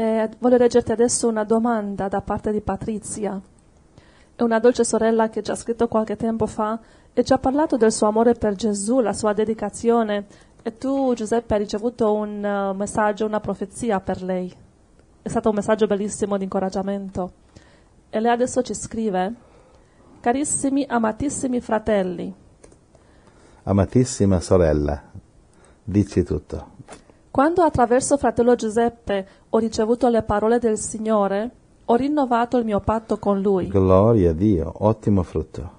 E voglio leggerti adesso una domanda da parte di Patrizia. È una dolce sorella che ci ha scritto qualche tempo fa e ci ha parlato del suo amore per Gesù, la sua dedicazione. E tu, Giuseppe, hai ricevuto un uh, messaggio, una profezia per lei. È stato un messaggio bellissimo di incoraggiamento. E lei adesso ci scrive: Carissimi, amatissimi fratelli, Amatissima sorella, dici tutto. Quando attraverso fratello Giuseppe ho ricevuto le parole del Signore, ho rinnovato il mio patto con Lui. Gloria a Dio, ottimo frutto.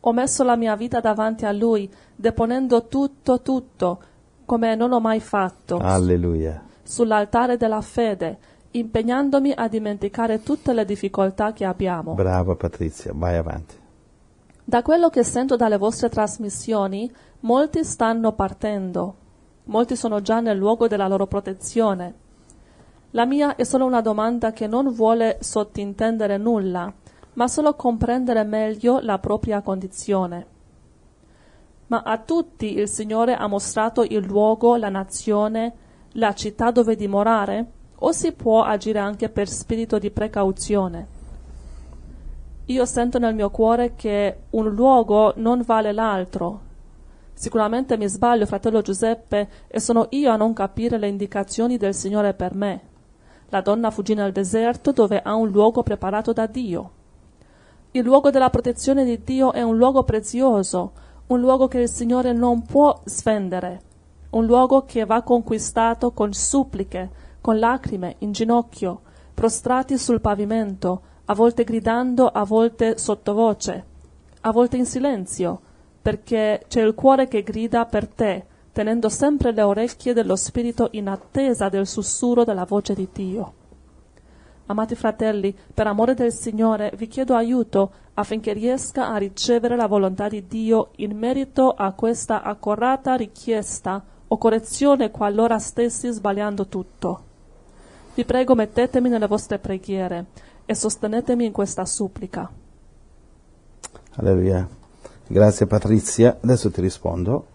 Ho messo la mia vita davanti a Lui, deponendo tutto, tutto, come non ho mai fatto, Alleluia. sull'altare della fede, impegnandomi a dimenticare tutte le difficoltà che abbiamo. Brava Patrizia, vai avanti. Da quello che sento dalle vostre trasmissioni, molti stanno partendo, molti sono già nel luogo della loro protezione. La mia è solo una domanda che non vuole sottintendere nulla, ma solo comprendere meglio la propria condizione. Ma a tutti il Signore ha mostrato il luogo, la nazione, la città dove dimorare, o si può agire anche per spirito di precauzione? Io sento nel mio cuore che un luogo non vale l'altro. Sicuramente mi sbaglio, fratello Giuseppe, e sono io a non capire le indicazioni del Signore per me. La donna fuggì nel deserto dove ha un luogo preparato da Dio. Il luogo della protezione di Dio è un luogo prezioso, un luogo che il Signore non può svendere, un luogo che va conquistato con suppliche, con lacrime, in ginocchio, prostrati sul pavimento, a volte gridando, a volte sottovoce, a volte in silenzio, perché c'è il cuore che grida per te, tenendo sempre le orecchie dello spirito in attesa del sussurro della voce di Dio. Amati fratelli, per amore del Signore vi chiedo aiuto affinché riesca a ricevere la volontà di Dio in merito a questa accorata richiesta o correzione qualora stessi sbagliando tutto. Vi prego mettetemi nelle vostre preghiere e sostenetemi in questa supplica. Alleluia. Grazie Patrizia. Adesso ti rispondo.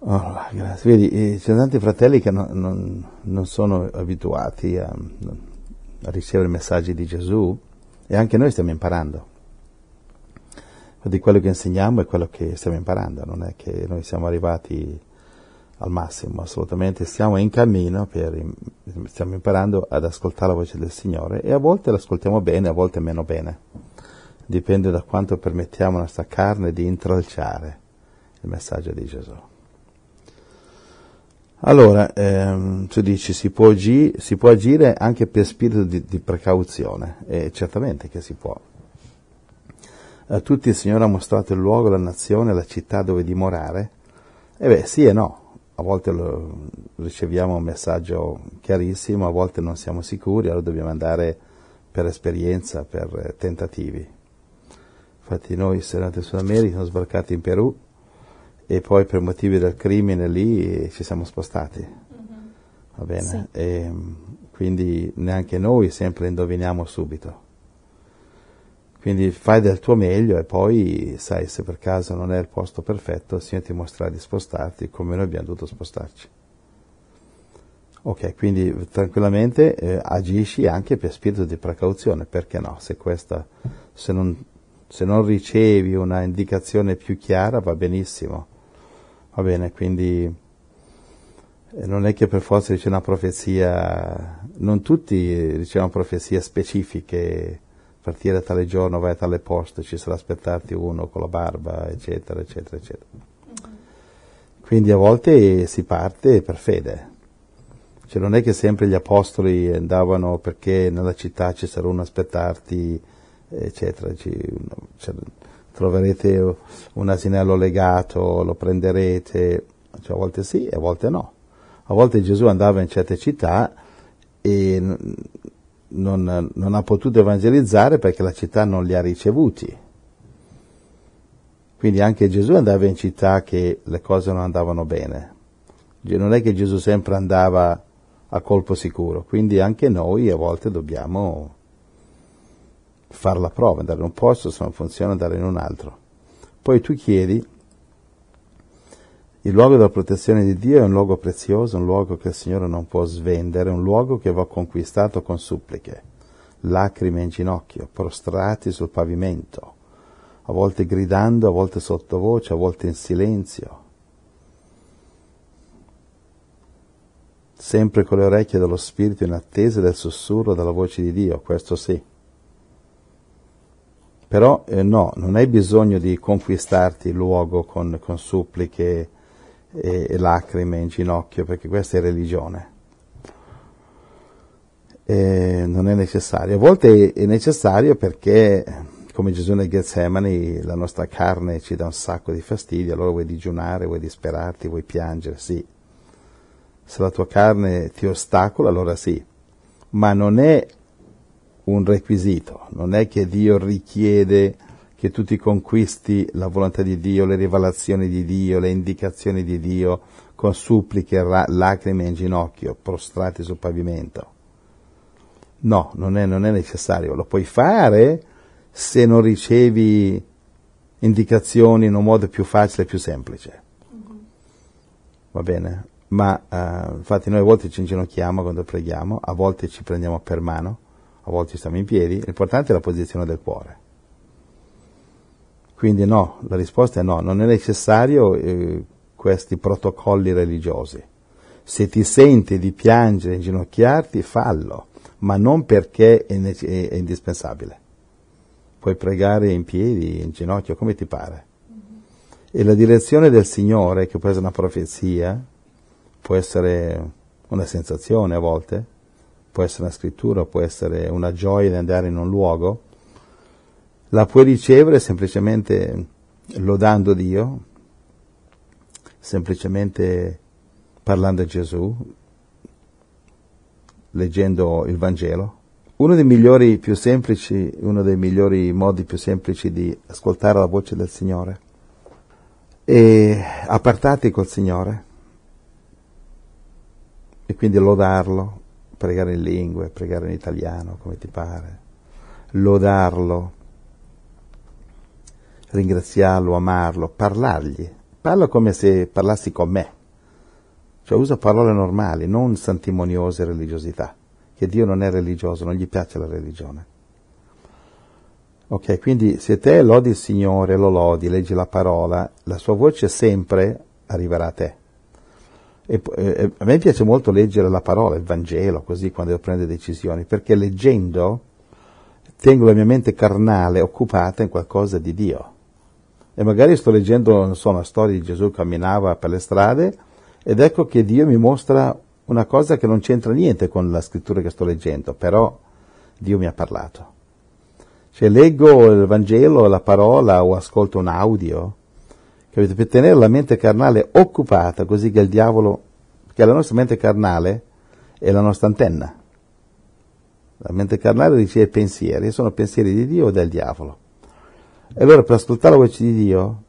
Oh, grazie. Vedi, eh, ci sono tanti fratelli che non, non, non sono abituati a, a, ricevere messaggi di Gesù e anche noi stiamo imparando. Di quello che insegniamo è quello che stiamo imparando, non è che noi siamo arrivati al massimo, assolutamente stiamo in cammino, per, stiamo imparando ad ascoltare la voce del Signore e a volte l'ascoltiamo bene, a volte meno bene. Dipende da quanto permettiamo alla nostra carne di intralciare il messaggio di Gesù. Allora, ehm, tu dici si può, agi- si può, agire anche per spirito di, di precauzione, e certamente che si può. A tutti il Signore ha mostrato il luogo, la nazione, la città dove dimorare. E beh, sì e no. A volte riceviamo un messaggio chiarissimo, a volte non siamo sicuri, allora dobbiamo andare per esperienza, per tentativi. Infatti noi, Senati Sud America, siamo sbarcati in Perù e poi per motivi del crimine lì ci siamo spostati. Mm-hmm. Va bene? Sì. E, quindi neanche noi sempre indoviniamo subito. Quindi fai del tuo meglio e poi, sai, se per caso non è il posto perfetto, il Signore ti mostrerà di spostarti come noi abbiamo dovuto spostarci. Ok, quindi tranquillamente eh, agisci anche per spirito di precauzione, perché no? Se, questa, se, non, se non ricevi una indicazione più chiara va benissimo, va bene, quindi eh, non è che per forza dice una profezia, non tutti ricevono profezie specifiche partire a tale giorno, vai a tale posto, ci sarà aspettarti uno con la barba, eccetera, eccetera, eccetera. Uh-huh. Quindi a volte si parte per fede. Cioè non è che sempre gli apostoli andavano perché nella città ci sarà uno a aspettarti, eccetera. Ci, cioè, troverete un asinello legato, lo prenderete, cioè, a volte sì e a volte no. A volte Gesù andava in certe città e non, non, ha potuto evangelizzare perché la città non li ha ricevuti. Quindi anche Gesù andava in città che le cose non andavano bene. Non è che Gesù sempre andava a colpo sicuro, quindi anche noi a volte dobbiamo fare la prova, andare in un posto, se non funziona andare in un altro. Poi tu chiedi, Il luogo della protezione di Dio è un luogo prezioso, un luogo che il Signore non può svendere, un luogo che va conquistato con suppliche, lacrime in ginocchio, prostrati sul pavimento, a volte gridando, a volte sottovoce, a volte in silenzio. Sempre con le orecchie dello Spirito in attesa del sussurro della voce di Dio, questo sì. Però eh, no, non hai bisogno di conquistarti il luogo con, con suppliche, e, e lacrime in ginocchio, perché questa è religione. E non è necessario. A volte è necessario perché, come Gesù nel Getsemani, la nostra carne ci dà un sacco di fastidio, allora vuoi digiunare, vuoi disperarti, vuoi piangere, sì. Se la tua carne ti ostacola, allora sì. Ma non è un requisito, non è che Dio richiede che tu ti conquisti la volontà di Dio, le rivelazioni di Dio, le indicazioni di Dio, con suppliche, ra- lacrime in ginocchio, prostrati sul pavimento. No, non è, non è necessario. Lo puoi fare se non ricevi indicazioni in un modo più facile e più semplice. Va bene? Ma uh, infatti noi a volte ci inginocchiamo quando preghiamo, a volte ci prendiamo per mano, a volte stiamo in piedi, l'importante è la posizione del cuore. Quindi no, la risposta è no, non è necessario eh, questi protocolli religiosi. Se ti senti di piangere, inginocchiarti, fallo, ma non perché è, è, è indispensabile. Puoi pregare in piedi, in ginocchio, come ti pare. E la direzione del Signore, che può essere una profezia, può essere una sensazione a volte, può essere una scrittura, può essere una gioia di andare in un luogo, la puoi ricevere semplicemente lodando Dio, semplicemente parlando a Gesù, leggendo il Vangelo. Uno dei migliori più semplici, uno dei migliori modi più semplici di ascoltare la voce del Signore è appartati col Signore e quindi lodarlo, pregare in lingue, pregare in italiano, come ti pare, lodarlo, ringraziarlo, amarlo, parlargli. Parla come se parlassi con me. Cioè usa parole normali, non santimoniose religiosità. Che Dio non è religioso, non gli piace la religione. Ok, quindi se te lodi il Signore, lo lodi, leggi la parola, la sua voce sempre arriverà a te. E, e, a me piace molto leggere la parola, il Vangelo, così quando devo prendere decisioni, perché leggendo tengo la mia mente carnale occupata in qualcosa di Dio e magari sto leggendo, so, una storia di Gesù che camminava per le strade ed ecco che Dio mi mostra una cosa che non c'entra niente con la scrittura che sto leggendo, però Dio mi ha parlato. Cioè leggo il Vangelo, la parola o ascolto un audio, capite? Per tenere la mente carnale occupata così che il diavolo, perché la nostra mente carnale è la nostra antenna. La mente carnale riceve pensieri, sono pensieri di Dio o del diavolo. E allora per ascoltare la voce di Dio,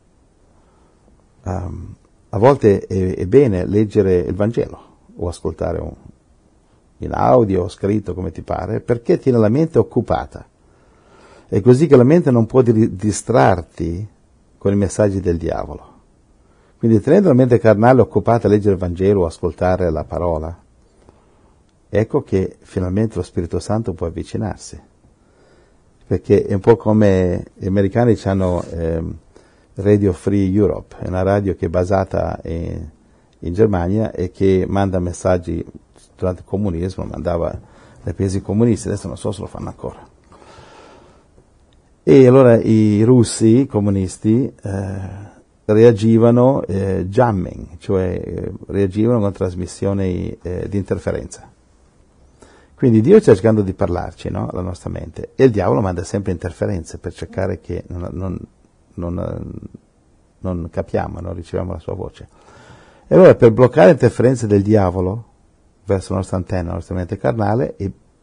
um, a volte è, è, bene leggere il Vangelo o ascoltare un, in audio o scritto come ti pare, perché tiene la mente occupata. È così che la mente non può di, distrarti con i messaggi del diavolo. Quindi tenendo la mente carnale occupata a leggere il Vangelo o ascoltare la parola, ecco che finalmente lo Spirito Santo può avvicinarsi perché è un po' come gli americani hanno eh, Radio Free Europe, è una radio che è basata in, in, Germania e che manda messaggi durante il comunismo, mandava dai paesi comunisti, adesso non so se lo fanno ancora. E allora i russi comunisti eh, reagivano eh, jamming, cioè eh, reagivano con trasmissioni eh, di interferenza. Quindi Dio sta cercando di parlarci, no? La nostra mente. E il diavolo manda sempre interferenze per cercare che non, non, non, non capiamo, non riceviamo la sua voce. E allora per bloccare interferenze del diavolo verso la nostra antenna, la nostra mente carnale,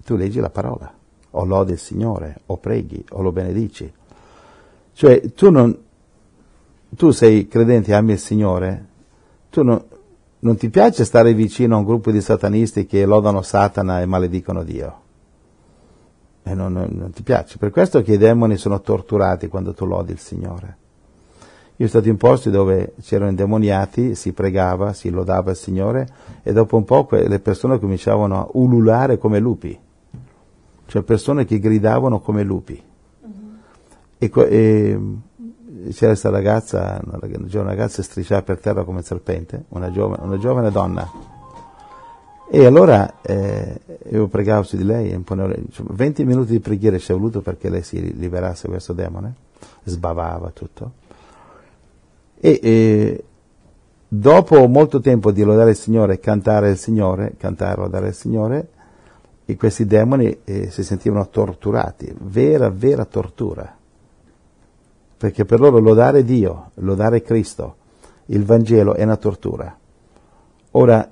tu leggi la parola, o lodi il Signore, o preghi, o lo benedici. Cioè tu non, tu sei credente, ami il Signore, tu non, non ti piace stare vicino a un gruppo di satanisti che lodano Satana e maledicono Dio. E non, non, non ti piace. Per questo che i demoni sono torturati quando tu lodi il Signore. Io sono stato in posti dove c'erano indemoniati, si pregava, si lodava il Signore e dopo un po' le persone cominciavano a ululare come lupi, cioè persone che gridavano come lupi. E, que- e c'era questa ragazza, una giovane ragazza strisciava per terra come serpente, una giovane, una giovane donna. E allora eh, io pregavo su di lei, e imponevo- insomma, 20 minuti di preghiera ci è voluto perché lei si liberasse da questo demone, sbavava tutto. E, e dopo molto tempo di lodare il Signore e cantare il Signore, cantare e lodare il Signore, e questi demoni eh, si sentivano torturati, vera, vera tortura. Perché per loro lodare Dio, lodare Cristo, il Vangelo è una tortura. Ora,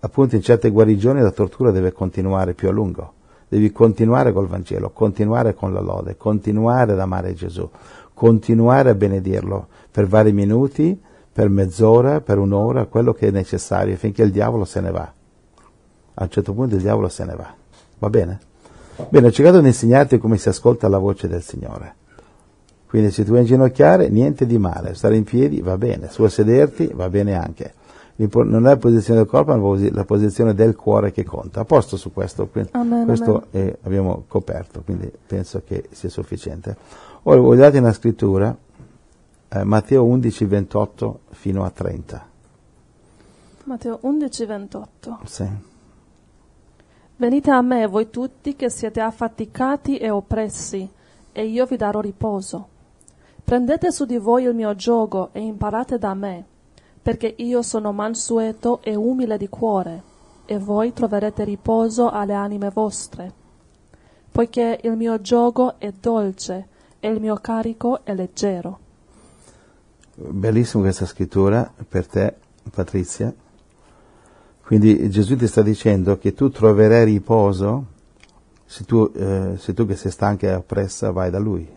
appunto in certe guarigioni la tortura deve continuare più a lungo. Devi continuare col Vangelo, continuare con la lode, continuare ad amare Gesù, continuare a benedirlo per vari minuti, per mezz'ora, per un'ora, quello che è necessario, finché il diavolo se ne va. A un certo punto il diavolo se ne va. Va bene? Bene, ho cercato di insegnarti come si ascolta la voce del Signore. Quindi se tu vuoi inginocchiare, niente di male. Stare in piedi va bene, su a sederti va bene anche. Non è la posizione del corpo, ma la posi- la posizione del cuore che conta. A posto su questo, quindi Amen, questo è- abbiamo coperto, quindi penso che sia sufficiente. Ora voglio darti una scrittura, eh, Matteo 11, 28 fino a 30. Matteo 11, 28. Sì. Venite a me voi tutti che siete affaticati e oppressi, e io vi darò riposo. Prendete su di voi il mio giogo e imparate da me, perché io sono mansueto e umile di cuore, e voi troverete riposo alle anime vostre. Poiché il mio giogo è dolce e il mio carico è leggero. Bellissima questa scrittura per te, Patrizia. Quindi Gesù ti sta dicendo che tu troverai riposo se tu, eh, se tu che sei stanca e oppressa vai da Lui.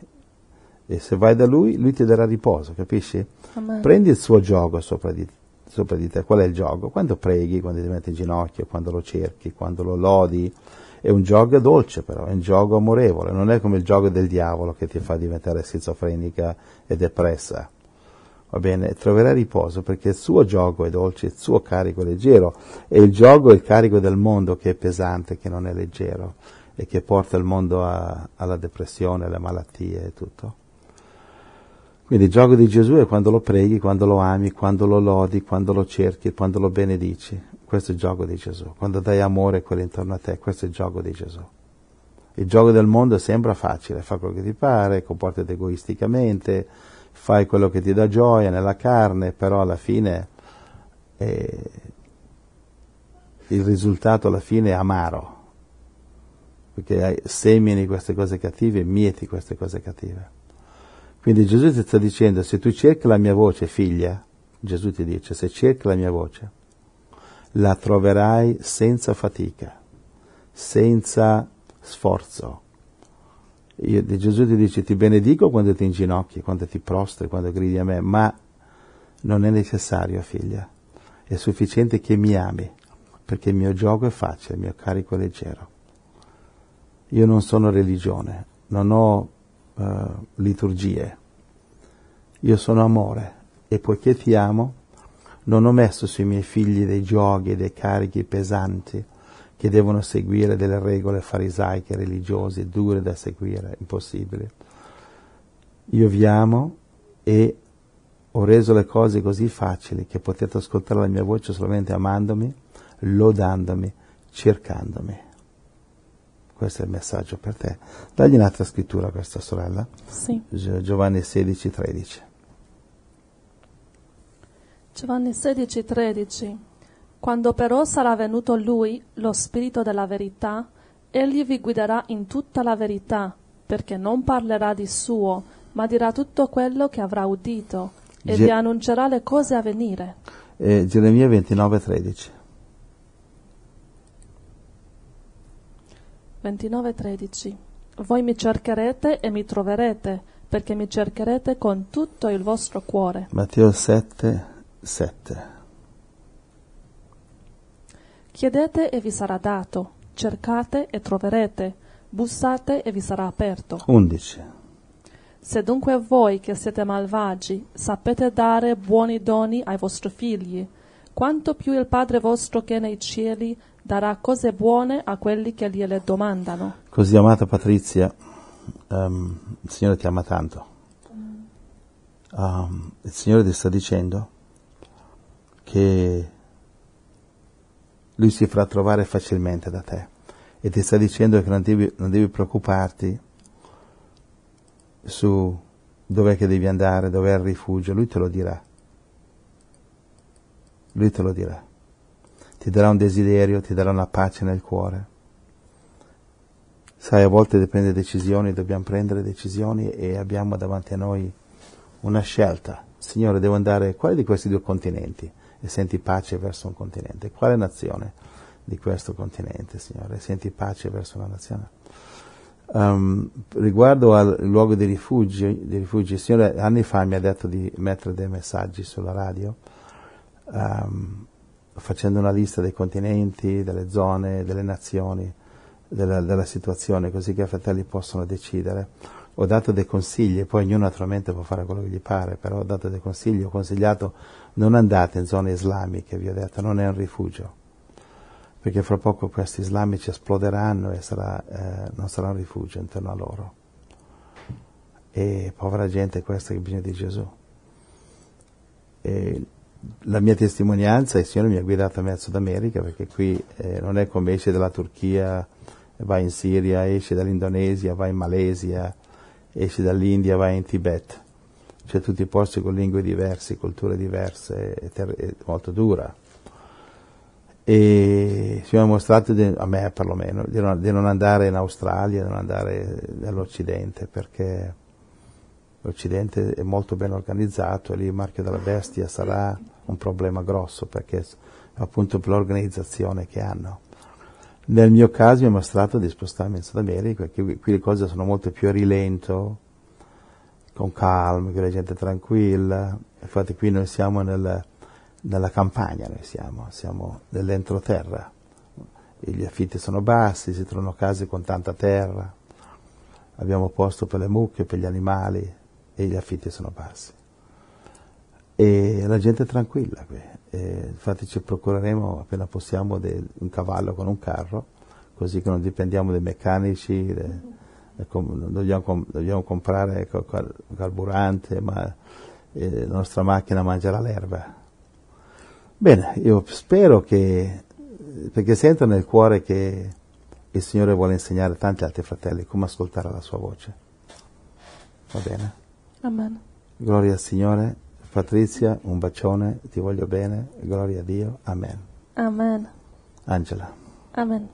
E se vai da Lui, Lui ti darà riposo, capisci? Amen. Prendi il suo gioco sopra di, sopra di te. Qual è il gioco? Quando preghi, quando ti metti in ginocchio, quando lo cerchi, quando lo lodi. È un gioco dolce però, è un gioco amorevole, non è come il gioco del diavolo che ti fa diventare schizofrenica e depressa. Va bene, troverai riposo perché il suo gioco è dolce, il suo carico è leggero e il gioco è il carico del mondo che è pesante, che non è leggero e che porta il mondo a- alla depressione, alle malattie e tutto. Quindi il gioco di Gesù è quando lo preghi, quando lo ami, quando lo lodi, quando lo cerchi, quando lo benedici. Questo è il gioco di Gesù. Quando dai amore a quelli intorno a te, questo è il gioco di Gesù. Il gioco del mondo sembra facile, fa quello che ti pare, comportati egoisticamente, fai quello che ti dà gioia nella carne, però alla fine eh, il risultato alla fine è amaro, perché semini queste cose cattive e mieti queste cose cattive. Quindi Gesù ti sta dicendo, se tu cerchi la mia voce, figlia, Gesù ti dice, se cerchi la mia voce, la troverai senza fatica, senza sforzo. Gesù ti dice, ti benedico quando ti inginocchi, quando ti prostri, quando gridi a me, ma non è necessario, figlia. È sufficiente che mi ami, perché il mio gioco è facile, il mio carico è leggero. Io non sono religione, non ho eh, liturgie. Io sono amore e poiché ti amo, non ho messo sui miei figli dei giochi, dei carichi pesanti che devono seguire delle regole farisaiche, religiose, dure da seguire, impossibili. Io vi amo e ho reso le cose così facili che potete ascoltare la mia voce solamente amandomi, lodandomi, cercandomi. Questo è il messaggio per te. Dagli un'altra scrittura a questa sorella. Sì. Gio- Giovanni 16, 13. Giovanni 16, 13. Quando però sarà venuto lui, lo Spirito della verità, egli vi guiderà in tutta la verità, perché non parlerà di suo, ma dirà tutto quello che avrà udito, e Ge- vi annuncerà le cose a venire. Eh, Geremia 29, 13. 29, 13. Voi mi cercherete e mi troverete, perché mi cercherete con tutto il vostro cuore. Matteo 7, 7. Chiedete e vi sarà dato, cercate e troverete, bussate e vi sarà aperto. 11. Se dunque voi che siete malvagi sapete dare buoni doni ai vostri figli, quanto più il Padre vostro che è nei cieli darà cose buone a quelli che gliele domandano. Così amata Patrizia, ehm, il Signore ti ama tanto. Um, il Signore ti sta dicendo che Lui si farà trovare facilmente da te e ti sta dicendo che non devi, non devi preoccuparti su dov'è che devi andare, dov'è il rifugio, Lui te lo dirà. Lui te lo dirà. Ti darà un desiderio, ti darà una pace nel cuore. Sai, a volte dipende decisioni, dobbiamo prendere decisioni e abbiamo davanti a noi una scelta. Signore, devo andare quale di questi due continenti? E senti pace verso un continente. Quale nazione di questo continente, Signore? Senti pace verso una nazione. Um, riguardo al luogo dei rifugi, dei rifugi, il Signore anni fa mi ha detto di mettere dei messaggi sulla radio, um, facendo una lista dei continenti, delle zone, delle nazioni, della, della situazione, così che i fratelli possono decidere. Ho dato dei consigli, poi ognuno naturalmente può fare quello che gli pare, però ho dato dei consigli, ho consigliato non andate in zone islamiche, vi ho detto, non è un rifugio, perché fra poco questi islamici esploderanno e sarà, eh, non sarà un rifugio intorno a loro. E povera gente questa che ha bisogno di Gesù. E la mia testimonianza, il Signore mi ha guidato a Sud America, perché qui eh, non è come esce dalla Turchia, vai in Siria, esce dall'Indonesia, vai in Malesia, esci dall'India, vai in Tibet. C'è tutti i posti con lingue diverse, culture diverse, è, ter- è molto dura. E ci abbiamo mostrato, di, a me perlomeno, di non, di non andare in Australia, di non andare nell'Occidente, perché l'Occidente è molto ben organizzato e lì il marchio della bestia sarà un problema grosso, perché appunto per l'organizzazione che hanno. Nel mio caso mi ha mostrato di spostarmi in Sud America, perché qui le cose sono molto più a rilento, con calma, che la gente tranquilla. Infatti qui noi siamo nel, nella campagna, noi siamo, siamo nell'entroterra. E gli affitti sono bassi, si trovano case con tanta terra, abbiamo posto per le mucche, per gli animali e gli affitti sono bassi. E la gente è tranquilla qui. E infatti ci procureremo appena possiamo de, un cavallo con un carro, così che non dipendiamo dai meccanici, de, de, dobbiamo, dobbiamo, comprare carburante, ma eh, la nostra macchina mangerà l'erba. Bene, io spero che, perché sento nel cuore che il Signore vuole insegnare a tanti altri fratelli come ascoltare la sua voce. Va bene? Amen. Gloria al Signore. Patrizia, un bacione, ti voglio bene, gloria a Dio, amen. Amen. Angela. Amen.